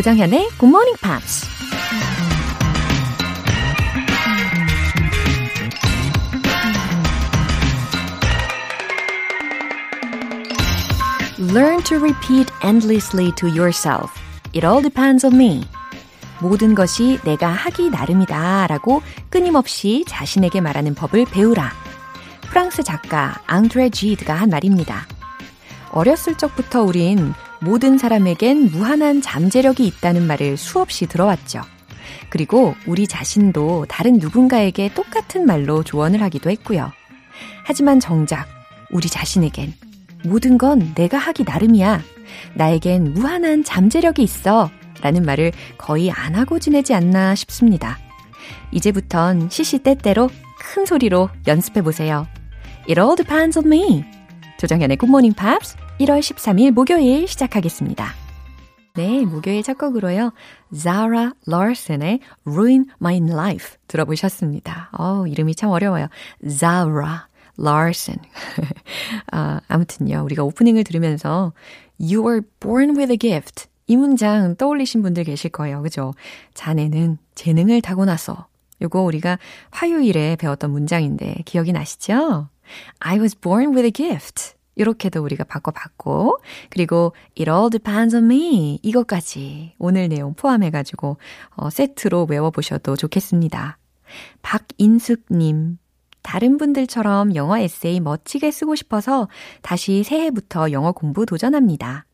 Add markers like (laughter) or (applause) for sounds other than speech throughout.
조정현의 Good Morning Pops. Learn to repeat endlessly to yourself. It all depends on me. 모든 것이 내가 하기 나름이다 라고 끊임없이 자신에게 말하는 법을 배우라. 프랑스 작가 앙드레 지드가 한 말입니다. 어렸을 적부터 우린 모든 사람에겐 무한한 잠재력이 있다는 말을 수없이 들어왔죠. 그리고 우리 자신도 다른 누군가에게 똑같은 말로 조언을 하기도 했고요. 하지만 정작 우리 자신에겐 모든 건 내가 하기 나름이야. 나에겐 무한한 잠재력이 있어. 라는 말을 거의 안 하고 지내지 않나 싶습니다. 이제부턴 시시때때로 큰 소리로 연습해 보세요. It all depends on me. 조정현의 Good Morning Pops 1월 13일 목요일 시작하겠습니다. 네, 목요일 첫 곡으로요. Zara Larson의 Ruin My Life 들어보셨습니다. 어, 이름이 참 어려워요. Zara Larson. (laughs) 아, 아무튼요. 우리가 오프닝을 들으면서 You were born with a gift. 이 문장 떠올리신 분들 계실 거예요. 그죠? 자네는 재능을 타고나서. 요거 우리가 화요일에 배웠던 문장인데 기억이 나시죠? I was born with a gift. 이렇게도 우리가 바꿔봤고, 그리고 it all depends on me. 이것까지 오늘 내용 포함해가지고, 어, 세트로 외워보셔도 좋겠습니다. 박인숙님. 다른 분들처럼 영어 에세이 멋지게 쓰고 싶어서 다시 새해부터 영어 공부 도전합니다.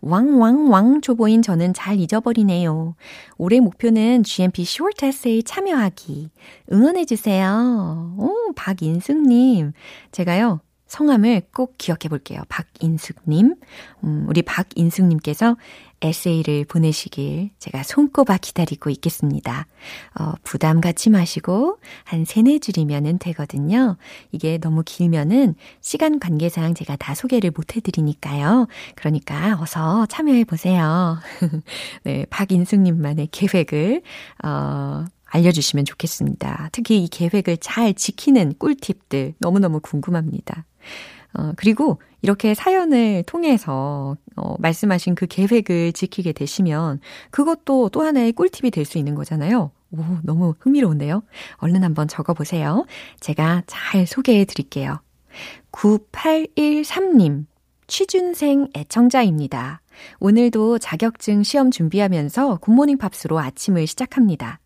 왕왕왕 초보인 저는 잘 잊어버리네요. 올해 목표는 GMP Short Essay 참여하기. 응원해주세요. 오, 박인숙님. 제가요, 성함을 꼭 기억해 볼게요. 박인숙님. 음, 우리 박인숙님께서 에세이를 보내시길 제가 손꼽아 기다리고 있겠습니다. 어, 부담 갖지 마시고 한 세네 줄이면은 되거든요. 이게 너무 길면은 시간 관계상 제가 다 소개를 못 해드리니까요. 그러니까 어서 참여해 보세요. (laughs) 네, 박인숙님만의 계획을, 어, 알려주시면 좋겠습니다. 특히 이 계획을 잘 지키는 꿀팁들 너무너무 궁금합니다. 어, 그리고 이렇게 사연을 통해서 어, 말씀하신 그 계획을 지키게 되시면 그것도 또 하나의 꿀팁이 될 수 있는 거잖아요. 오, 너무 흥미로운데요? 얼른 한번 적어보세요. 제가 잘 소개해 드릴게요. 9813님, 취준생 애청자입니다. 오늘도 자격증 시험 준비하면서 굿모닝 팝스로 아침을 시작합니다.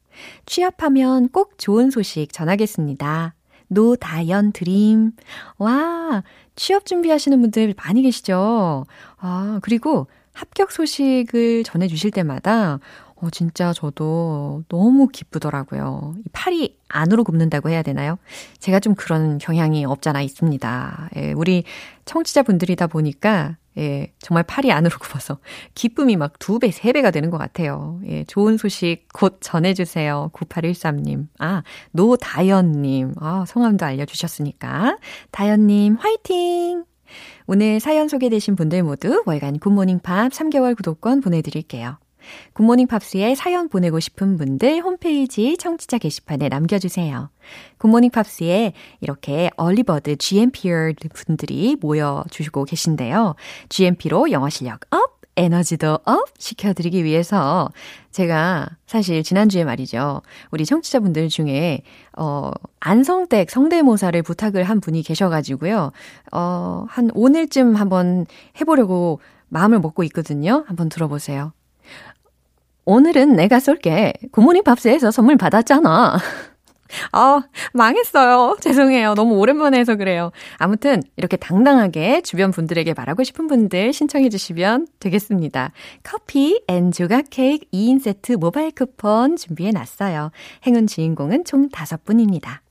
취업하면 꼭 좋은 소식 전하겠습니다. 노다연 드림. 와, 취업 준비하시는 분들 많이 계시죠? 아, 그리고 합격 소식을 전해주실 때마다 어, 진짜 저도 너무 기쁘더라고요. 팔이 안으로 굽는다고 해야 되나요? 제가 좀 그런 경향이 없잖아 있습니다. 예, 우리 청취자분들이다 보니까 예, 정말 팔이 안으로 굽어서 기쁨이 막 두 배, 세 배가 되는 것 같아요. 예, 좋은 소식 곧 전해주세요. 9813님. 아, 노다연님. 아, 성함도 알려주셨으니까. 다연님, 화이팅! 오늘 사연 소개되신 분들 모두 월간 굿모닝 팝 3개월 구독권 보내드릴게요. 굿모닝 팝스에 사연 보내고 싶은 분들 홈페이지 청취자 게시판에 남겨주세요. 굿모닝 팝스에 이렇게 얼리버드 GMPR 분들이 모여주시고 계신데요. GMP로 영어 실력 up! 에너지도 up 시켜드리기 위해서 제가 사실 지난주에 말이죠. 우리 청취자분들 중에, 어, 안성댁 성대모사를 부탁을 한 분이 계셔가지고요. 어, 한 오늘쯤 한번 해보려고 마음을 먹고 있거든요. 한번 들어보세요. 오늘은 내가 쏠게. 굿모닝 팝스에서 선물 받았잖아. 아, (laughs) 망했어요. 죄송해요. 너무 오랜만에 해서 그래요. 아무튼 이렇게 당당하게 주변 분들에게 말하고 싶은 분들 신청해 주시면 되겠습니다. 커피 and 조각 케이크 2인 세트 모바일 쿠폰 준비해 놨어요. 행운 주인공은 총 5분입니다.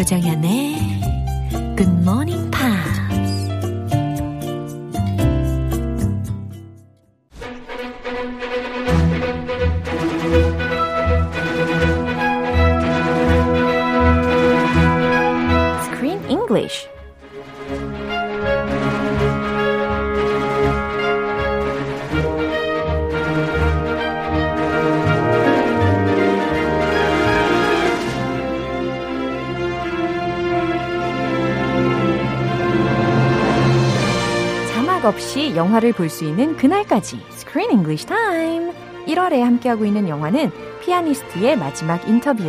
조정현의 굿모 없이 영화를 볼 수 있는 그날까지 Screen English Time. 1월에 함께하고 있는 영화는 피아니스트의 마지막 인터뷰.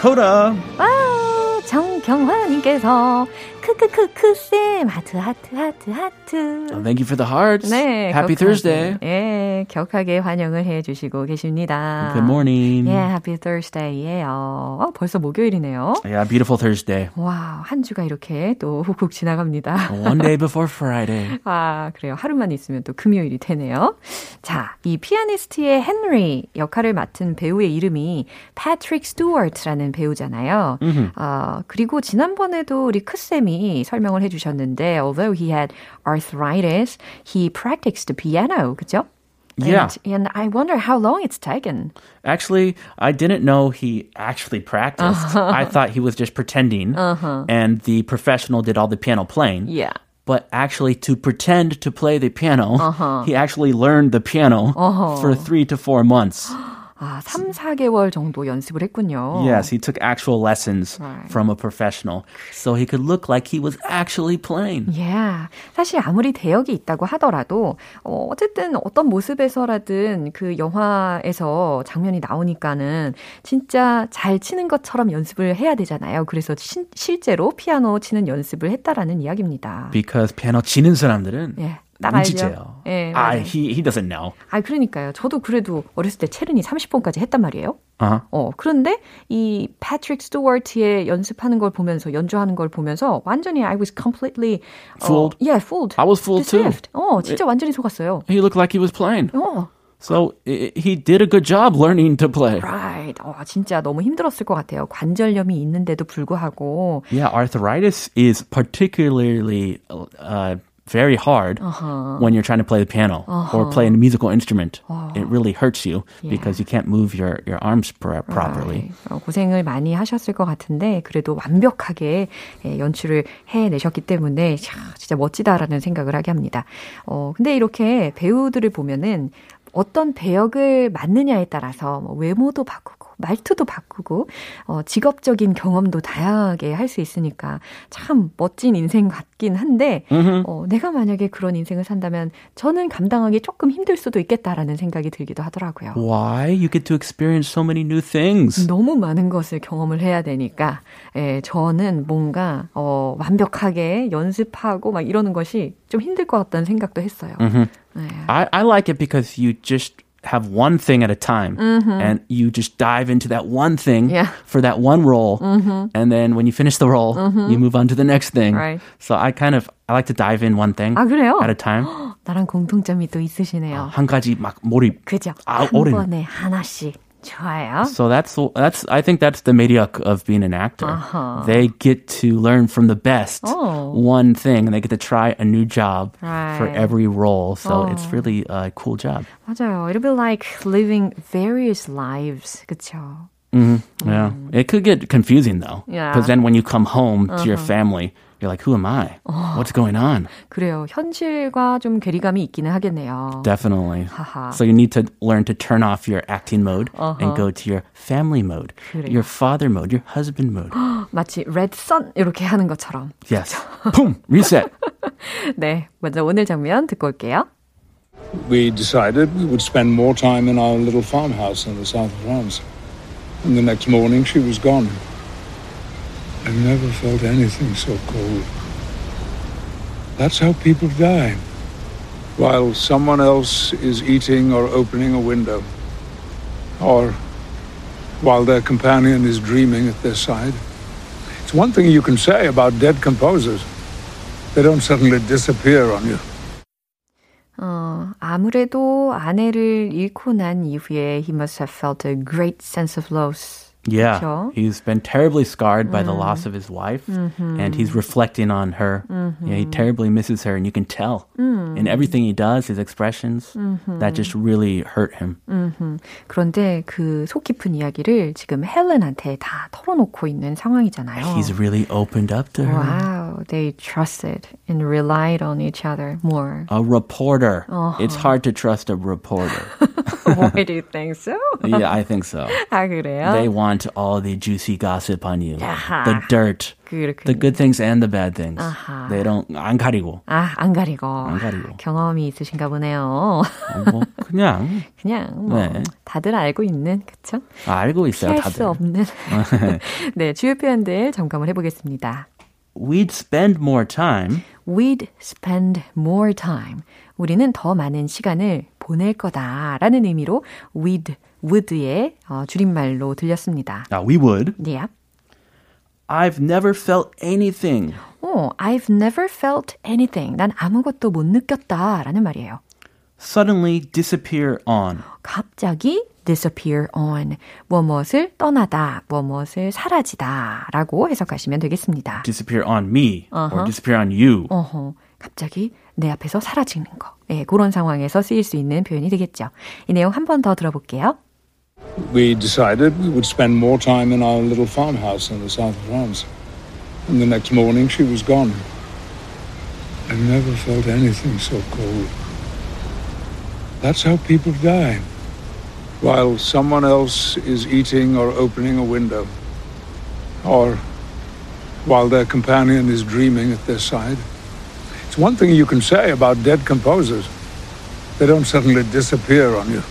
Coda. 와우, 정경화님께서 크크크크 쌤 하트 하트 하트 하트. Thank you for the hearts. 네, Happy 격하게, Thursday. 예, 격하게 환영을 해주시고 계십니다. Good morning. 예, Happy Thursday예요. 어, 벌써 목요일이네요. Yeah, beautiful Thursday. 와, 한 주가 이렇게 또 훅훅 지나갑니다. One day before Friday. 아, 그래요. 하루만 있으면 또 금요일이 되네요. 자, 이 피아니스트의 헨리 역할을 맡은 배우의 이름이 패트릭 스튜어트라는 배우잖아요. 어, 그리고 지난번에도 우리 크쌤이 설명을 해주셨는데, although he had arthritis, he practiced the piano, 그죠? Yeah. And, and I wonder how long it's taken. Actually, I didn't know he actually practiced. I thought he was just pretending, and the professional did all the piano playing. Yeah. But actually, to pretend to play the piano, he actually learned the piano for three to four months. (gasps) 아, 3, 4개월 정도 연습을 했군요. Yes, he took actual lessons Right. from a professional, so he could look like he was actually playing. Yeah. 사실 아무리 대역이 있다고 하더라도 어, 어쨌든 어떤 모습에서라든 그 영화에서 장면이 나오니까는 진짜 잘 치는 것처럼 연습을 해야 되잖아요. 그래서 신, 실제로 피아노 치는 연습을 했다라는 이야기입니다. Because piano 치는 사람들은 예. 딱 알죠. 예, 아, he he doesn't know. 아, 그러니까요. 저도 그래도 어렸을 때 체르니 30번까지 했단 말이에요. Uh-huh. 어, 그런데 이 패트릭 스튜어트의 연습하는 걸 보면서 연주하는 걸 보면서 완전히 I was completely Fooled? 어, yeah, fooled. I was fooled too. deceived. 어, 진짜 완전히 속았어요. He looked like he was playing. 어, So he did a good job learning to play. right. 어, 진짜 너무 힘들었을 것 같아요. 관절염이 있는데도 불구하고 Yeah, arthritis is particularly uh, very hard when you're trying to play the piano or play a musical instrument. It really hurts you because you can't move your, your arms pro- properly. right. 어, 고생을 많이 하셨을 것 같은데 그래도 완벽하게 예, 연출을 해내셨기 때문에 야, 진짜 멋지다라는 생각을 하게 합니다. 어, 근데 이렇게 배우들을 보면은 어떤 배역을 맡느냐에 따라서 뭐 외모도 바꾸고 말투도 바꾸고 어, 직업적인 경험도 다양하게 할 수 있으니까 참 멋진 인생 같긴 한데 어, 내가 만약에 그런 인생을 산다면 저는 감당하기 조금 힘들 수도 있겠다라는 생각이 들기도 하더라고요. Why? You get to experience so many new things. 너무 많은 것을 경험을 해야 되니까 예, 저는 뭔가 어, 완벽하게 연습하고 막 이러는 것이 좀 힘들 것 같다는 생각도 했어요. 네. I, I like it because you just have one thing at a time and you just dive into that one thing Yeah. for that one role and then when you finish the role you move on to the next thing Right. so i kind of i like to dive in one thing 아 그래요? at a time (gasps) 나랑 공통점이 또 있으시네요. 한 가지 막 몰입 그죠? 아, 한 오래. 번에 하나씩. 좋아요. so that's that's i think that's the mediocre of being an actor Uh-huh. they get to learn from the best Oh. one thing and they get to try a new job for Right. every role so Oh. it's really a cool job 맞아요. It'll be like living various lives. 그쵸? Yeah. It could get confusing though. Yeah. Because then when you come home to your family, you're like, who am I? What's going on? 그래요. 현실과 좀 괴리감이 있기는 하겠네요. Definitely. 하하. So you need to learn to turn off your acting mode and go to your family mode, 그래요. your father mode, your husband mode. (gasps) 마치 Red Sun 이렇게 하는 것처럼. yes. (laughs) Boom. Reset. (laughs) 네, 먼저 오늘 장면 듣고 올게요. we decided we would spend more time in our little farmhouse in the south of France. And the next morning she was gone. I've never felt anything so cold. That's how people die. While someone else is eating or opening a window. Or while their companion is dreaming at their side. It's one thing you can say about dead composers. They don't suddenly disappear on you. 어, 아무래도 아내를 잃고 난 이후에 he must have felt a great sense of loss. Yeah, 그렇죠? he's been terribly scarred by the loss of his wife, and he's reflecting on her. Yeah, he terribly misses her, and you can tell in everything he does, his expressions, that just really hurt him. 그런데 그 속 깊은 이야기를 지금 헬렌한테 다 털어놓고 있는 상황이잖아요. He's really opened up to her. Wow, they trusted and relied on each other more. A reporter. It's hard to trust a reporter. (laughs) Why do you think so? yeah, I think so. (laughs) 아 그래요? They want all the juicy gossip on you, 아하. the dirt, 그렇군요. the good things and the bad things. 아하. They don't 안 가리고. 아, 안 가리고. 안 가리고. 경험이 있으신가 보네요. 어, 뭐 그냥 그냥 뭐 네. 다들 알고 있는 그쵸? 알고 있어요, 피할 수 다들. 없는 네 주요 표현들 점검을 해 보겠습니다. We'd spend more time. We'd spend more time. 우리는 더 많은 시간을 보낼 거다라는 의미로 we'd, would의 어, 줄임말로 들렸습니다. Now we would. Yeah. I've never felt anything. 어, I've never felt anything. 난 아무것도 못 느꼈다라는 말이에요. Suddenly disappear on. 갑자기 disappear on. 무엇을 떠나다, 무엇을 사라지다 라고 해석하시면 되겠습니다. Disappear on me or disappear on you. 어허, 갑자기 내 앞에서 사라지는 거. 예, 그런 상황에서 쓰일 수 있는 표현이 되겠죠. 이 내용 한 번 더 들어볼게요. We decided we would spend more time in our little farmhouse in the south of France. And the next morning she was gone. I never felt anything so cold. That's how people die. While someone else is eating or opening a window. Or while their companion is dreaming at their side. It's one thing you can say about dead composers. They don't suddenly disappear on you.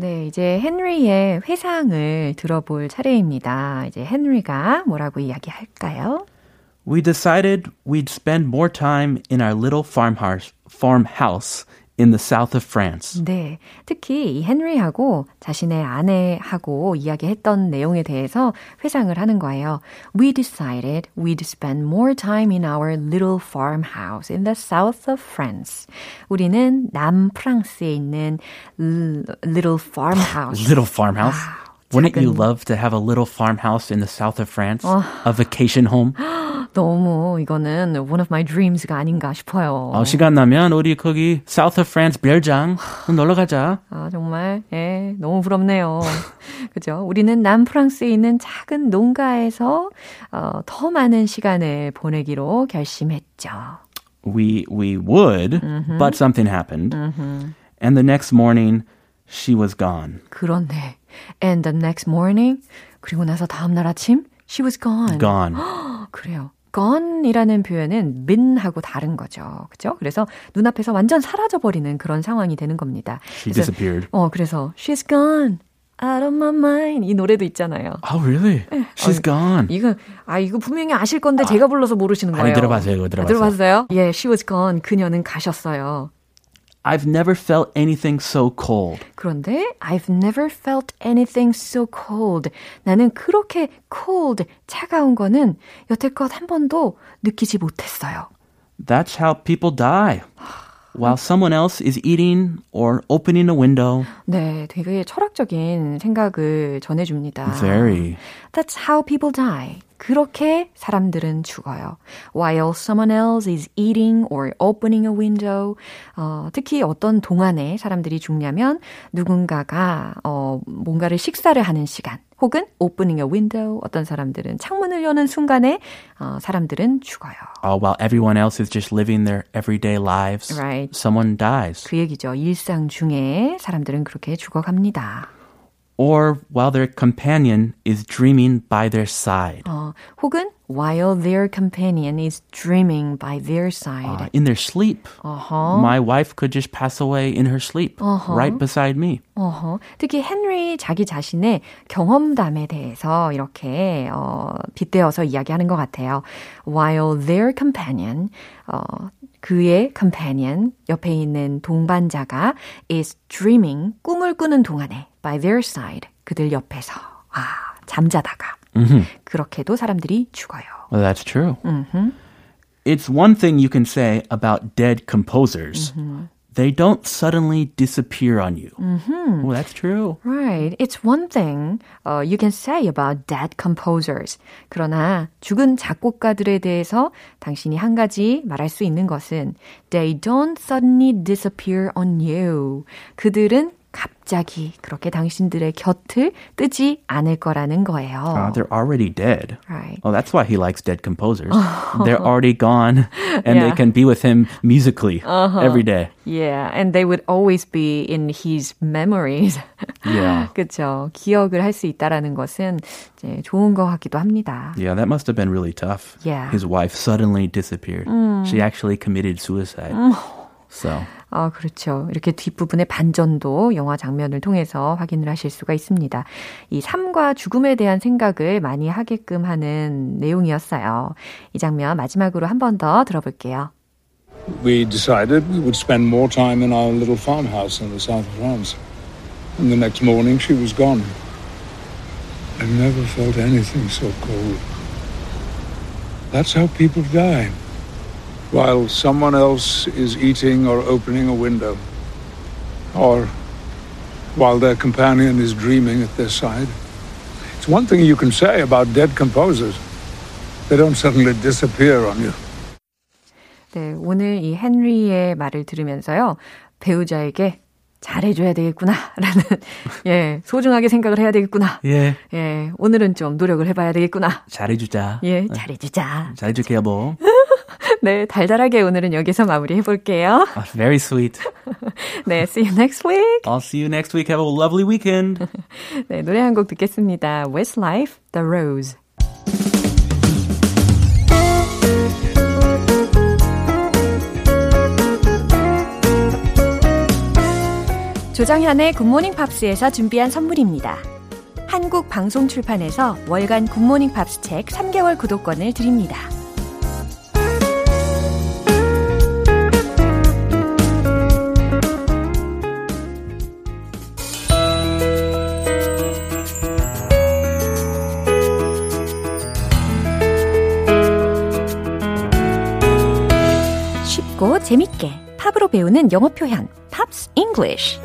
네, 이제 헨리의 회상을 들어볼 차례입니다. 이제 헨리가 뭐라고 이야기할까요? We decided we'd spend more time in our little farmhouse, farmhouse in the south of France. 네, 특히 이 헨리하고 자신의 아내하고 이야기했던 내용에 대해서 회상을 하는 거예요. We decided we'd spend more time in our little farmhouse in the south of France. 우리는 남프랑스에 있는 little farmhouse. (laughs) Little farmhouse. Wouldn't you 작은- love to have a little farmhouse in the south of France? A vacation home? (gasps) 너무 이거는 one of my dreams가 아닌가 싶어요. 어, 시간 나면 우리 거기 south of France 별장 놀러 가자. 아, 정말, 예, 너무 부럽네요. (laughs) 그죠? 우리는 남프랑스에 있는 작은 농가에서, 어, 더 많은 시간을 보내기로 결심했죠. We we would, but something happened. And the next morning She was gone. 그런데, and the next morning, 그리고 나서 다음 날 아침, she was gone. Gone. (gasps) 그래요. gone이라는 표현은 been하고 다른 거죠. 그죠? 그래서 눈앞에서 완전 사라져버리는 그런 상황이 되는 겁니다. She 그래서- disappeared. 어, 그래서 she's gone. Out of my mind. 이 노래도 있잖아요. Oh, really? She's gone. 이거 아 이거 분명히 아실 건데 제가 불러서 모르시는 거예요. 아니, 들어봤어요, 이거 아, 들어봤어요. 들어봤어요? 예, she was gone. 그녀는 가셨어요. I've never felt anything so cold. 그런데 I've never felt anything so cold. 나는 그렇게 cold, 차가운 거는 여태껏 한 번도 느끼지 못했어요. That's how people die. While someone else is eating or opening a window. 네, 되게 철학적인 생각을 전해줍니다. Very. That's how people die. 그렇게 사람들은 죽어요. While someone else is eating or opening a window. 어, 특히 어떤 동안에 사람들이 죽냐면 누군가가 어, 뭔가를 식사를 하는 시간 혹은 opening a window 어떤 사람들은 창문을 여는 순간에 어, 사람들은 죽어요. Uh, while everyone else is just living their everyday lives, Right. someone dies. 그 얘기죠. 일상 중에 사람들은 그렇게 죽어갑니다. Or while their companion is dreaming by their side. 어, 혹은 while their companion is dreaming by their Uh, side. in their sleep. 어허. My wife could just pass away in her sleep, right beside me. 어허. 특히 헨리 자기 자신의 경험담에 대해서 이렇게 어, 빗대어서 이야기하는 것 같아요. While their companion, 어, 그의 companion 옆에 있는 동반자가 is dreaming 꿈을 꾸는 동안에 by their side 그들 옆에서 아 잠자다가 그렇게도 사람들이 죽어요. Well, that's true. It's one thing you can say about dead composers. they don't suddenly disappear on you. Mm-hmm. Well, that's true. Right. It's one thing uh, you can say about dead composers. 그러나 죽은 작곡가들에 대해서 당신이 한 가지 말할 수 있는 것은 they don't suddenly disappear on you. 그들은 갑자기 그렇게 당신들의 곁을 뜨지 않을 거라는 거예요. Uh, they're already dead. Right. Oh, that's why he likes dead composers. (laughs) they're already gone, and Yeah. they can be with him musically every day. Yeah, and they would always be in his memories. Yeah. (laughs) 그렇죠. 기억을 할 수 있다라는 것은 이제 좋은 것 같기도 합니다. Yeah, that must have been really tough. Yeah. His wife suddenly disappeared. She actually committed suicide. So, 아, 그렇죠. 이렇게 뒷부분의 반전도 영화 장면을 통해서 확인을 하실 수가 있습니다. 이 삶과 죽음에 대한 생각을 많이 하게끔 하는 내용이었어요. 이 장면 마지막으로 한 번 더 들어볼게요. We decided we would spend more time in our little farmhouse in the south of France. And the next morning she was gone. I've never felt anything so cold. That's how people die. While someone else is eating or opening a window. Or while their companion is dreaming at their side. It's one thing you can say about dead composers. They don't suddenly disappear on you. 네, 오늘 이 헨리의 말을 들으면서요. 배우자에게 잘해줘야 되겠구나. 라는, (laughs) 예, 소중하게 생각을 해야 되겠구나. yeah. 예, 오늘은 좀 노력을 해봐야 되겠구나. 잘해주자. 예, 잘해주자. 잘해줄게, 여보. (laughs) 네, 달달하게 오늘은 여기서 마무리 해 볼게요. Ah, Very sweet. 네, see you next week. I'll see you next week. Have a lovely weekend. 네, 노래 한 곡 듣겠습니다. Westlife, The Rose. 조정현의 굿모닝 팝스에서 준비한 선물입니다. 한국 방송 출판에서 월간 굿모닝 팝스 책 3개월 구독권을 드립니다. 재밌게 팝으로 배우는 영어 표현 Pops English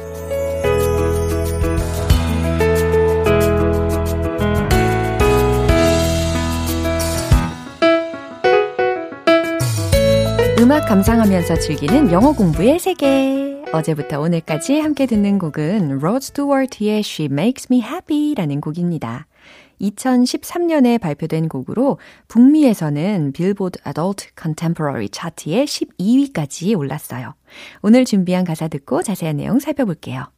음악 감상하면서 즐기는 영어 공부의 세계. 어제부터 오늘까지 함께 듣는 곡은 로드 스튜어트의 She Makes Me Happy라는 곡입니다. 2013년에 발표된 곡으로 북미에서는 빌보드 Adult Contemporary 차트에 12위까지 올랐어요. 오늘 준비한 가사 듣고 자세한 내용 살펴볼게요.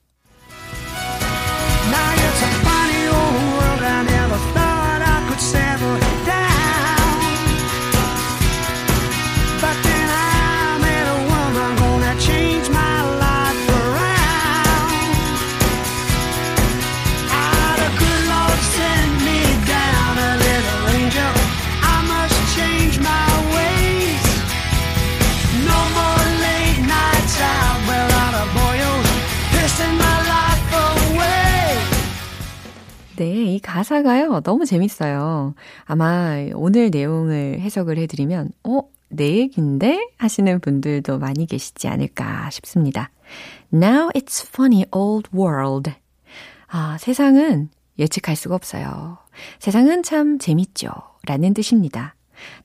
네, 이 가사가요, 너무 재밌어요. 아마 오늘 내용을 해석을 해드리면, 어, 내 얘기인데? 하시는 분들도 많이 계시지 않을까 싶습니다. Now it's funny old world. 아, 세상은 예측할 수가 없어요. 세상은 참 재밌죠. 라는 뜻입니다.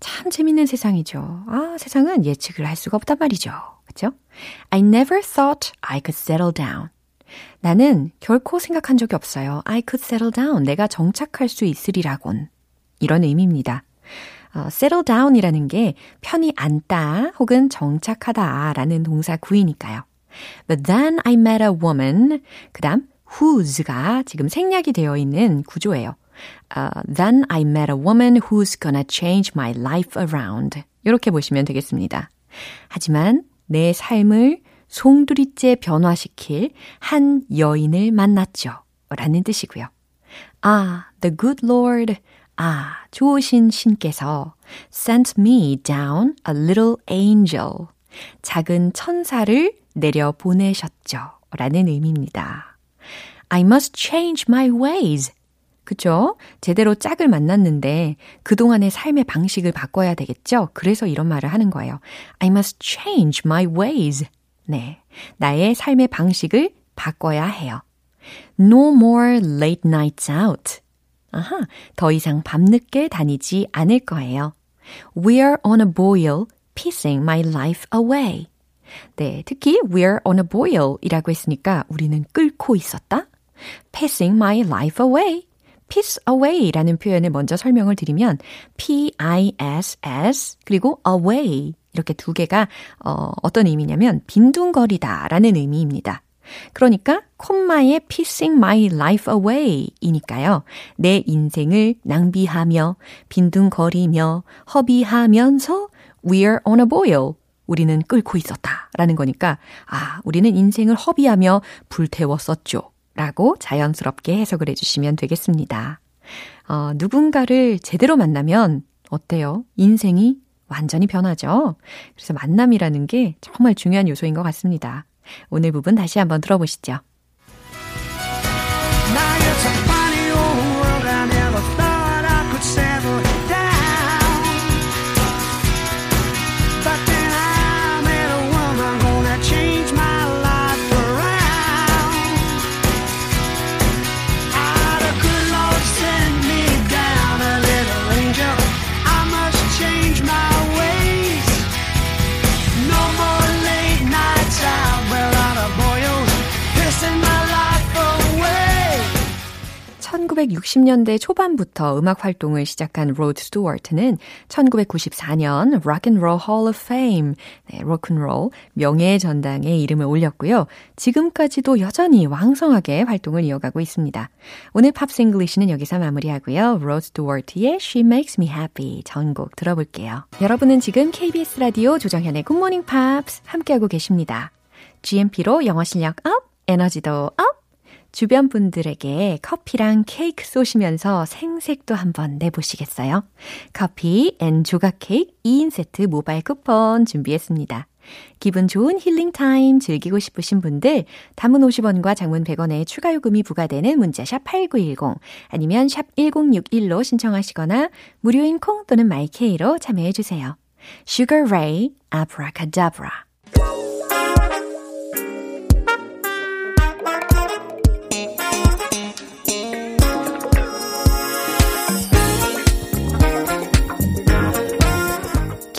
참 재밌는 세상이죠. 아, 세상은 예측을 할 수가 없단 말이죠. 그쵸? I never thought I could settle down. 나는 결코 생각한 적이 없어요. I could settle down. 내가 정착할 수 있으리라곤. 이런 의미입니다. 어, settle down이라는 게 편히 앉다 혹은 정착하다 라는 동사 구이니까요. But then I met a woman. 그 다음 whose가 지금 생략이 되어 있는 구조예요. Uh, then I met a woman who's gonna change my life around. 이렇게 보시면 되겠습니다. 하지만 내 삶을 송두리째 변화시킬 한 여인을 만났죠. 라는 뜻이고요. 아, the good Lord. 아, 좋으신 신께서 sent me down a little angel. 작은 천사를 내려 보내셨죠. 라는 의미입니다. I must change my ways. 그죠? 제대로 짝을 만났는데 그동안의 삶의 방식을 바꿔야 되겠죠? 그래서 이런 말을 하는 거예요. I must change my ways. 네. 나의 삶의 방식을 바꿔야 해요. No more late nights out. 아하, 더 이상 밤늦게 다니지 않을 거예요. We're on a boil, piecing my life away. 네, 특히 we're on a boil 이라고 했으니까 우리는 끓고 있었다. passing my life away. Piss away 라는 표현을 먼저 설명을 드리면 p-i-s-s 그리고 away 이렇게 두 개가 어, 어떤 의미냐면 빈둥거리다 라는 의미입니다. 그러니까 콤마의 piecing my life away 이니까요. 내 인생을 낭비하며 빈둥거리며 허비하면서 we're on a boil. 우리는 끓고 있었다 라는 거니까 아, 우리는 인생을 허비하며 불태웠었죠. 라고 자연스럽게 해석을 해주시면 되겠습니다. 어, 누군가를 제대로 만나면 어때요? 인생이 완전히 변하죠? 그래서 만남이라는 게 정말 중요한 요소인 것 같습니다. 오늘 부분 다시 한번 들어보시죠. 천 1960년대 초반부터 음악 활동을 시작한 로드 스튜어트는 1994년 Rock and Roll Hall of Fame, 네, Rock and Roll 명예의 전당에 이름을 올렸고요. 지금까지도 여전히 왕성하게 활동을 이어가고 있습니다. 오늘 Pops English는 여기서 마무리하고요. 로드 스튜어트의 She Makes Me Happy 전곡 들어볼게요. 여러분은 지금 KBS 라디오 조정현의 Good Morning Pops 함께하고 계십니다. GMP로 영어 실력 up, 에너지도 up! 주변 분들에게 커피랑 케이크 쏘시면서 생색도 한번 내보시겠어요? 커피 and 조각 케이크 2인 세트 모바일 쿠폰 준비했습니다. 기분 좋은 힐링 타임 즐기고 싶으신 분들 단문 50원과 장문 100원의 추가 요금이 부과되는 문자샵 8910 아니면 샵 1061로 신청하시거나 무료인 콩 또는 마이케이로 참여해 주세요. Sugar Ray Abracadabra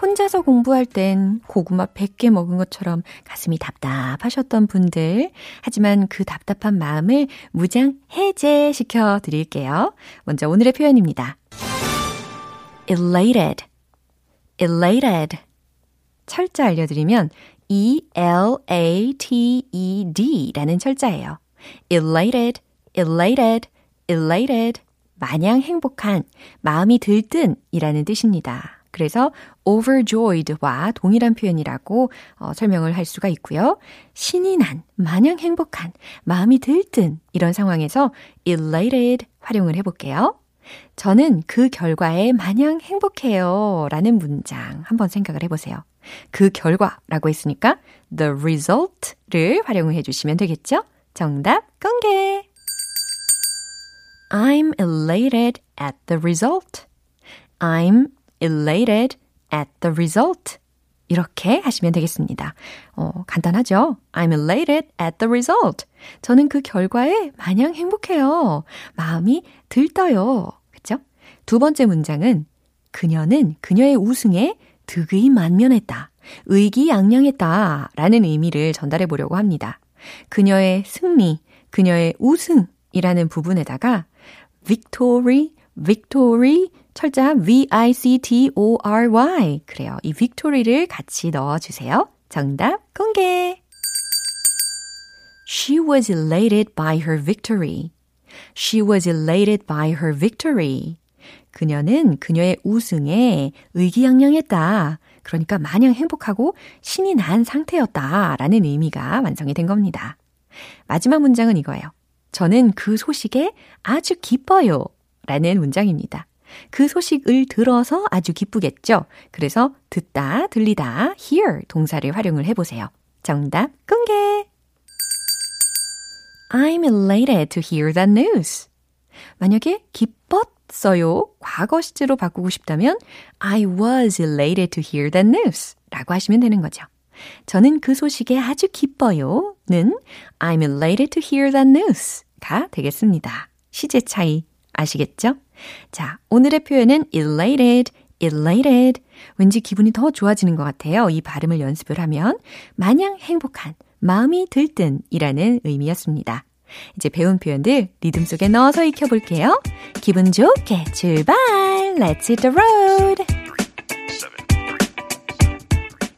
혼자서 공부할 땐 고구마 100개 먹은 것처럼 가슴이 답답하셨던 분들. 하지만 그 답답한 마음을 무장 해제시켜 드릴게요. 먼저 오늘의 표현입니다. elated, elated. 철자 알려드리면 E-L-A-T-E-D 라는 철자예요. elated, elated, elated. 마냥 행복한, 마음이 들뜬 이라는 뜻입니다. 그래서 overjoyed와 동일한 표현이라고 어, 설명을 할 수가 있고요. 신이 난, 마냥 행복한, 마음이 들뜬 이런 상황에서 elated 활용을 해볼게요. 저는 그 결과에 마냥 행복해요. 라는 문장 한번 생각을 해보세요. 그 결과라고 했으니까 the result를 활용을 해주시면 되겠죠? 정답 공개! I'm elated at the result. I'm elated at the result. 이렇게 하시면 되겠습니다. 어, 간단하죠? I'm elated at the result. 저는 그 결과에 마냥 행복해요. 마음이 들떠요. 그쵸? 두 번째 문장은 그녀는 그녀의 우승에 득의 만면했다. 의기양양했다. 라는 의미를 전달해 보려고 합니다. 그녀의 승리, 그녀의 우승이라는 부분에다가 victory, victory, 철자 V-I-C-T-O-R-Y. 그래요. 이 victory를 같이 넣어주세요. 정답 공개. She was elated by her victory. She was elated by her victory. 그녀는 그녀의 우승에 의기양양했다. 그러니까 마냥 행복하고 신이 난 상태였다. 라는 의미가 완성이 된 겁니다. 마지막 문장은 이거예요. 저는 그 소식에 아주 기뻐요. 라는 문장입니다. 그 소식을 들어서 아주 기쁘겠죠. 그래서 듣다, 들리다, hear 동사를 활용을 해보세요. 정답 공개! I'm elated to hear that news. 만약에 기뻤어요. 과거 시제로 바꾸고 싶다면 I was elated to hear that news 라고 하시면 되는 거죠. 저는 그 소식에 아주 기뻐요. 는 I'm elated to hear that news 가 되겠습니다. 시제 차이 아시겠죠? 자, 오늘의 표현은 elated, elated. 왠지 기분이 더 좋아지는 것 같아요. 이 발음을 연습을 하면 마냥 행복한, 마음이 들뜬이라는 의미였습니다. 이제 배운 표현들 리듬 속에 넣어서 익혀볼게요. 기분 좋게 출발! Let's hit the road!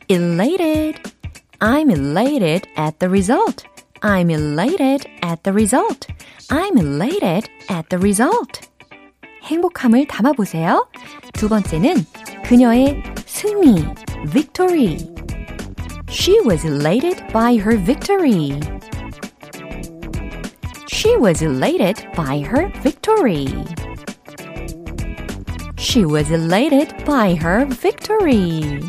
Elated. I'm elated at the result. I'm elated at the result. I'm elated at the result. 행복함을 담아보세요. 두 번째는 그녀의 승리, victory. She was elated by her victory. She was elated by her victory. She was elated by her victory.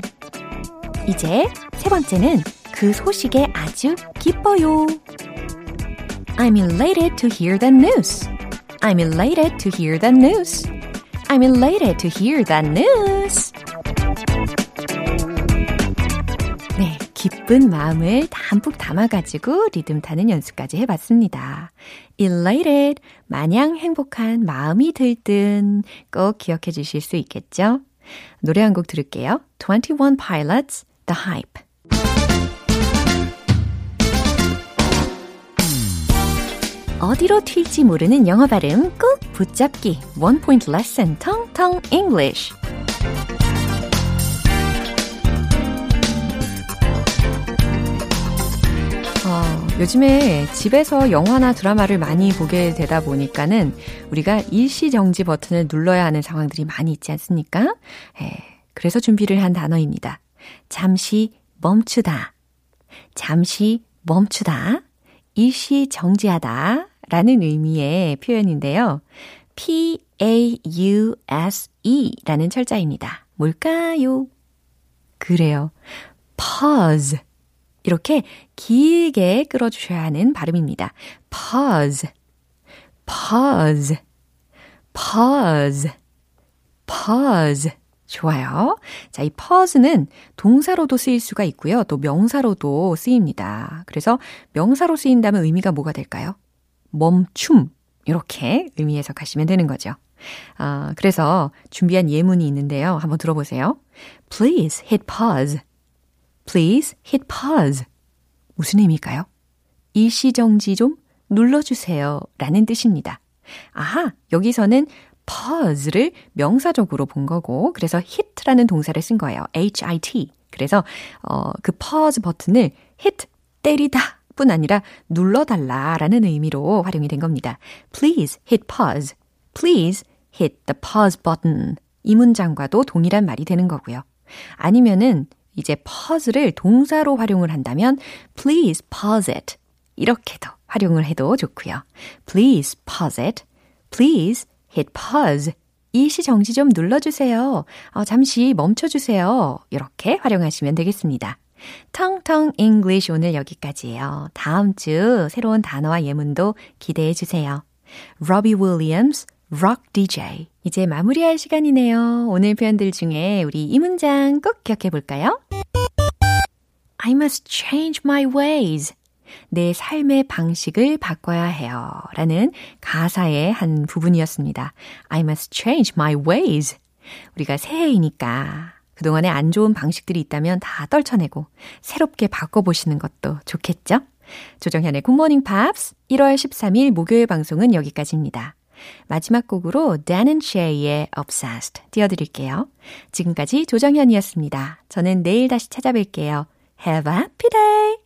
이제 세 번째는 그 소식에 아주 기뻐요. I'm elated to hear that news. I'm elated to hear that news. I'm elated to hear that news. 네, 기쁜 마음을 담뿍 담아가지고 리듬 타는 연습까지 해봤습니다. elated, 마냥 행복한 마음이 들뜬 꼭 기억해 주실 수 있겠죠? 노래 한 곡 들을게요. 21 Pilots, The Hype. 어디로 튈지 모르는 영어 발음 꼭 붙잡기. Point Lesson, Tong Tong English. 어, 요즘에 집에서 영화나 드라마를 많이 보게 되다 보니까는 우리가 일시정지 버튼을 눌러야 하는 상황들이 많이 있지 않습니까? 에, 그래서 준비를 한 단어입니다. 잠시 멈추다. 잠시 멈추다. 일시 정지하다. 라는 의미의 표현인데요. P-A-U-S-E 라는 철자입니다. 뭘까요? 그래요. pause. 이렇게 길게 끌어주셔야 하는 발음입니다. pause, pause, pause, pause. 좋아요. 자, 이 pause는 동사로도 쓰일 수가 있고요. 또 명사로도 쓰입니다. 그래서 명사로 쓰인다면 의미가 뭐가 될까요? 멈춤. 이렇게 의미 해석하시면 되는 거죠. 아, 그래서 준비한 예문이 있는데요. 한번 들어보세요. Please hit pause. Please hit pause. 무슨 의미일까요? 일시정지 좀 눌러주세요. 라는 뜻입니다. 아하, 여기서는 pause를 명사적으로 본 거고, 그래서 hit라는 동사를 쓴 거예요. hit. 그래서, 어, 그 pause 버튼을 hit, 때리다 뿐 아니라 눌러달라라는 의미로 활용이 된 겁니다. Please hit pause. Please hit the pause button. 이 문장과도 동일한 말이 되는 거고요. 아니면은 이제 pause를 동사로 활용을 한다면 please pause it. 이렇게도 활용을 해도 좋고요. Please pause it. Please hit pause. 일시 정지 좀 눌러주세요. 어, 잠시 멈춰주세요. 이렇게 활용하시면 되겠습니다. 텅텅 English 오늘 여기까지예요. 다음 주 새로운 단어와 예문도 기대해 주세요. Robbie Williams, Rock DJ. 이제 마무리할 시간이네요. 오늘 표현들 중에 우리 이 문장 꼭 기억해 볼까요? I must change my ways. 내 삶의 방식을 바꿔야 해요. 라는 가사의 한 부분이었습니다. I must change my ways. 우리가 새해이니까 그동안에 안 좋은 방식들이 있다면 다 떨쳐내고 새롭게 바꿔보시는 것도 좋겠죠? 조정현의 굿모닝 팝스 1월 13일 목요일 방송은 여기까지입니다. 마지막 곡으로 Dan and Shay의 Obsessed 띄워드릴게요. 지금까지 조정현이었습니다. 저는 내일 다시 찾아뵐게요. Have a happy day!